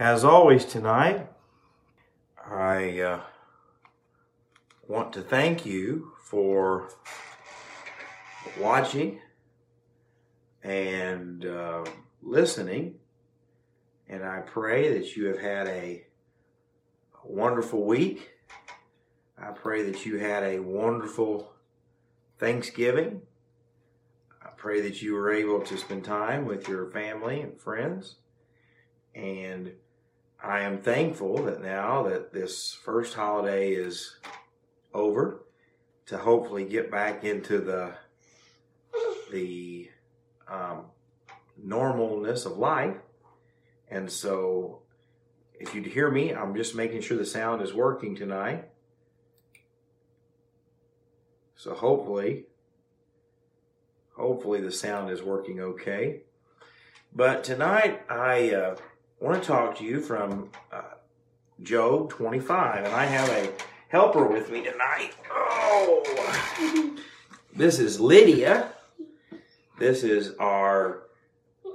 As always, tonight, I uh, want to thank you for watching and uh, listening. And I pray that you have had a wonderful week. I pray that you had a wonderful Thanksgiving. I pray that you were able to spend time with your family and friends. And I am thankful that now that this first holiday is over, to hopefully get back into the the um, normalness of life. And so, if you'd hear me, I'm just making sure the sound is working tonight. So hopefully, hopefully the sound is working okay. But tonight I uh, want to talk to you from uh, Job 25, and I have a helper with me tonight. Oh, this is Lydia. This is our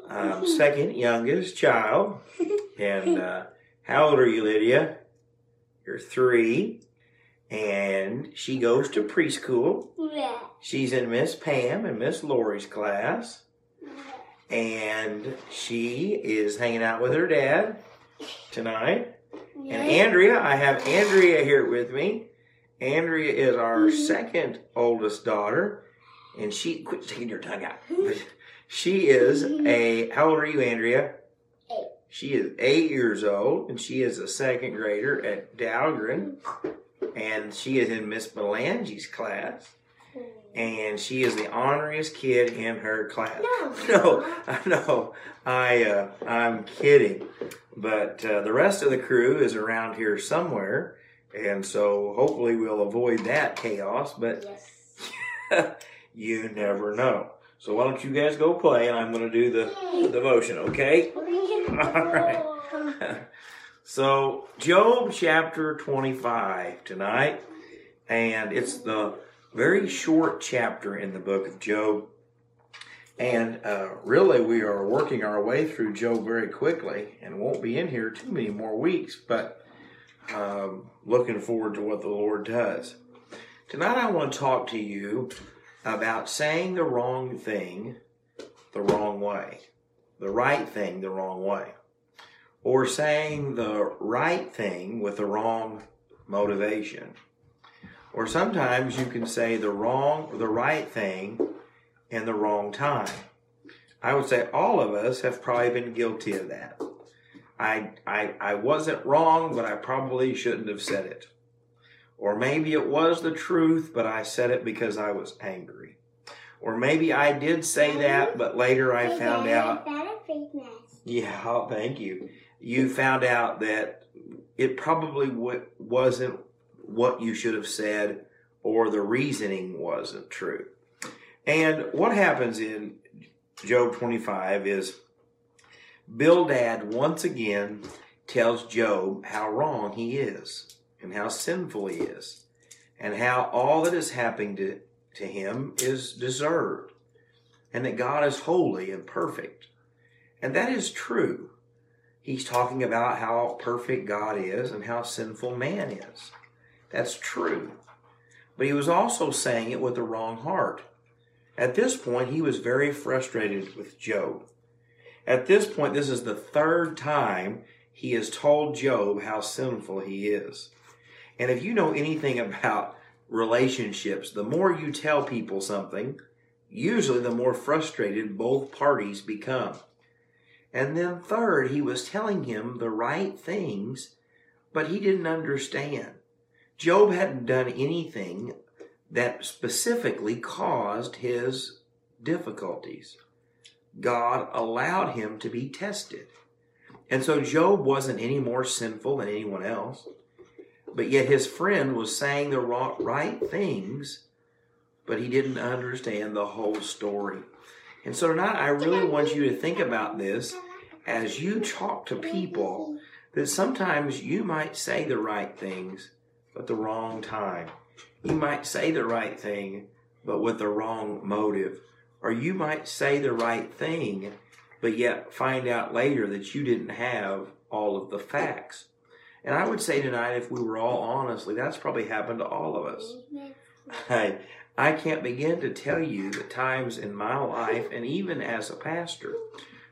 um, second youngest child. And uh, how old are you, Lydia? You're three. And she goes to preschool. Yeah. She's in Miss Pam and Miss Lori's class. And she is hanging out with her dad tonight. And Andrea, I have Andrea here with me. Andrea is our mm-hmm. second oldest daughter. And she, quit sticking your tongue out. She is mm-hmm. a, how old are you, Andrea? Eight. She is eight years old, and she is a second grader at Dahlgren. Mm-hmm. And she is in Miss Belange's class. And she is the honoriest kid in her class. No. No, I know. I uh, I'm kidding, but uh, the rest of the crew is around here somewhere, and so hopefully we'll avoid that chaos. But Yes. you never know. So why don't you guys go play, and I'm going to do the, the devotion, okay? All right. So Job chapter 25 tonight, and it's the very short chapter in the book of Job. And uh, really, we are working our way through Job very quickly, and won't be in here too many more weeks. But um, looking forward to what the Lord does. Tonight, I want to talk to you about saying the wrong thing the wrong way, the right thing the wrong way, or saying the right thing with the wrong motivation. Or sometimes you can say the wrong, or the right thing in the wrong time. I would say all of us have probably been guilty of that. I, I, I wasn't wrong, but I probably shouldn't have said it. Or maybe it was the truth, but I said it because I was angry. Or maybe I did say that, but later I found out. found a fake mask. Yeah, oh, thank you. You found out that it probably wasn't what you should have said, or the reasoning wasn't true. And what happens in Job 25 is Bildad once again tells Job how wrong he is, and how sinful he is, and how all that is happening to, to him is deserved, and that God is holy and perfect. And that is true. He's talking about how perfect God is and how sinful man is. That's true. But he was also saying it with the wrong heart. At this point, he was very frustrated with Job. At this point, this is the third time he has told Job how sinful he is. And if you know anything about relationships, the more you tell people something, usually the more frustrated both parties become. And then, third, he was telling him the right things, but he didn't understand. Job hadn't done anything that specifically caused his difficulties. God allowed him to be tested. And so Job wasn't any more sinful than anyone else. But yet his friend was saying the right things, but he didn't understand the whole story. And so tonight I really want you to think about this as you talk to people that sometimes you might say the right things, but the wrong time. You might say the right thing, but with the wrong motive. Or you might say the right thing, but yet find out later that you didn't have all of the facts. And I would say tonight, if we were all honestly, that's probably happened to all of us. I, I can't begin to tell you the times in my life, and even as a pastor,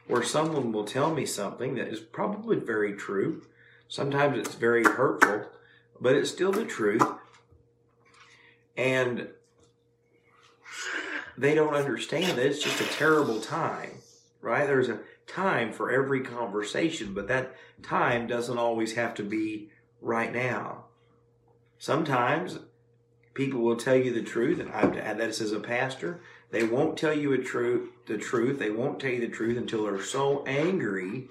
where someone will tell me something that is probably very true. Sometimes it's very hurtful, but it's still the truth. And they don't understand that it's just a terrible time, right? There's a time for every conversation, but that time doesn't always have to be right now. Sometimes people will tell you the truth, and I've had this as a pastor. They won't tell you truth, the truth. They won't tell you the truth until they're so angry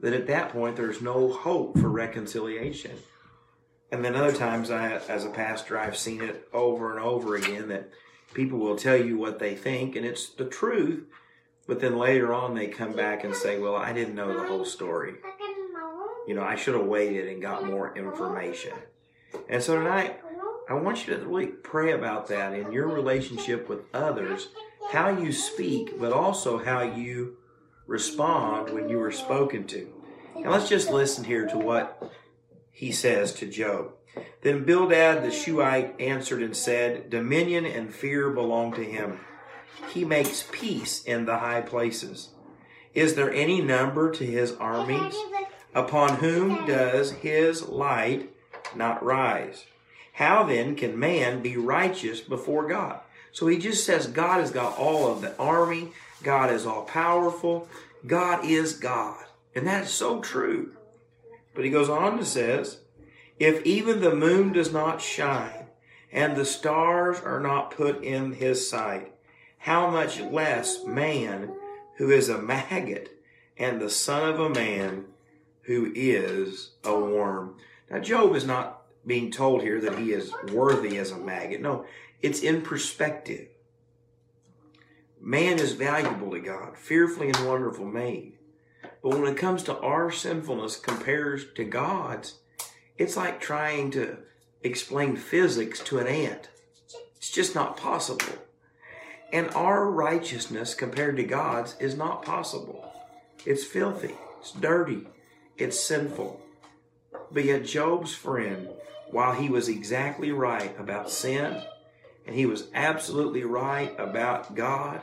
that at that point there's no hope for reconciliation. And then other times, I, as a pastor, I've seen it over and over again that people will tell you what they think, and it's the truth. But then later on, they come back and say, "Well, I didn't know the whole story. You know, I should have waited and got more information." And so tonight, I want you to really pray about that in your relationship with others, how you speak, but also how you respond when you are spoken to. And let's just listen here to what he says to Job. Then Bildad the Shuhite answered and said, Dominion and fear belong to him. He makes peace in the high places. Is there any number to his armies? Upon whom does his light not rise? How then can man be righteous before God? So he just says God has got all of the army. God is all powerful. God is God. And that is so true. But he goes on to says, if even the moon does not shine and the stars are not put in his sight, how much less man who is a maggot and the son of a man who is a worm. Now, Job is not being told here that he is worthy as a maggot. No, it's in perspective. Man is valuable to God, fearfully and wonderful made. But when it comes to our sinfulness compared to God's, it's like trying to explain physics to an ant. It's just not possible. And our righteousness compared to God's is not possible. It's filthy, it's dirty, it's sinful. But yet, Job's friend, while he was exactly right about sin and he was absolutely right about God,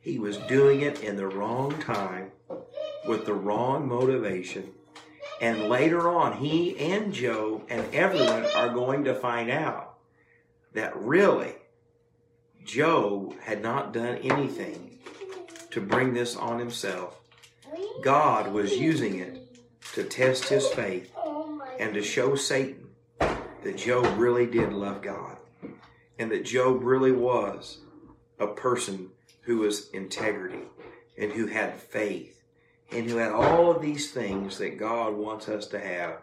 he was doing it in the wrong time with the wrong motivation and later on, he and Job and everyone are going to find out that really Job had not done anything to bring this on himself. God was using it to test his faith and to show Satan that Job really did love God and that Job really was a person who was integrity and who had faith and who had all of these things that God wants us to have.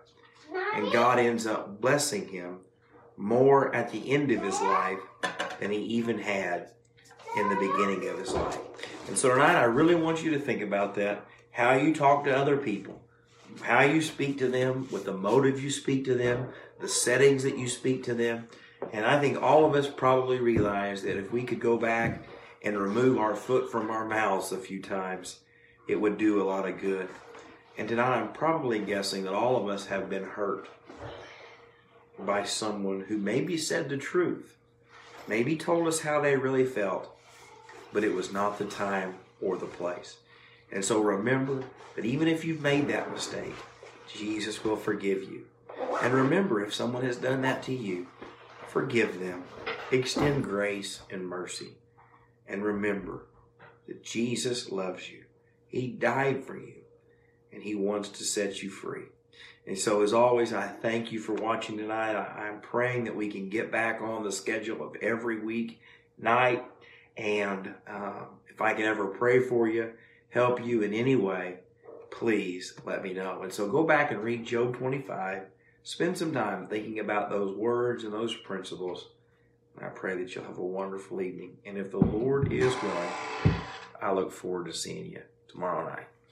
And God ends up blessing him more at the end of his life than he even had in the beginning of his life. And so tonight, I really want you to think about that how you talk to other people, how you speak to them, with the motive you speak to them, the settings that you speak to them. And I think all of us probably realize that if we could go back and remove our foot from our mouths a few times, it would do a lot of good. And tonight I'm probably guessing that all of us have been hurt by someone who maybe said the truth, maybe told us how they really felt, but it was not the time or the place. And so remember that even if you've made that mistake, Jesus will forgive you. And remember, if someone has done that to you, forgive them. Extend grace and mercy. And remember that Jesus loves you. He died for you and He wants to set you free. And so, as always, I thank you for watching tonight. I, am praying that we can get back on the schedule of every week night. And uh, if I can ever pray for you, help you in any way, please let me know. And so, go back and read Job 25. Spend some time thinking about those words and those principles. I pray that you'll have a wonderful evening. And if the Lord is willing, I look forward to seeing you tomorrow night.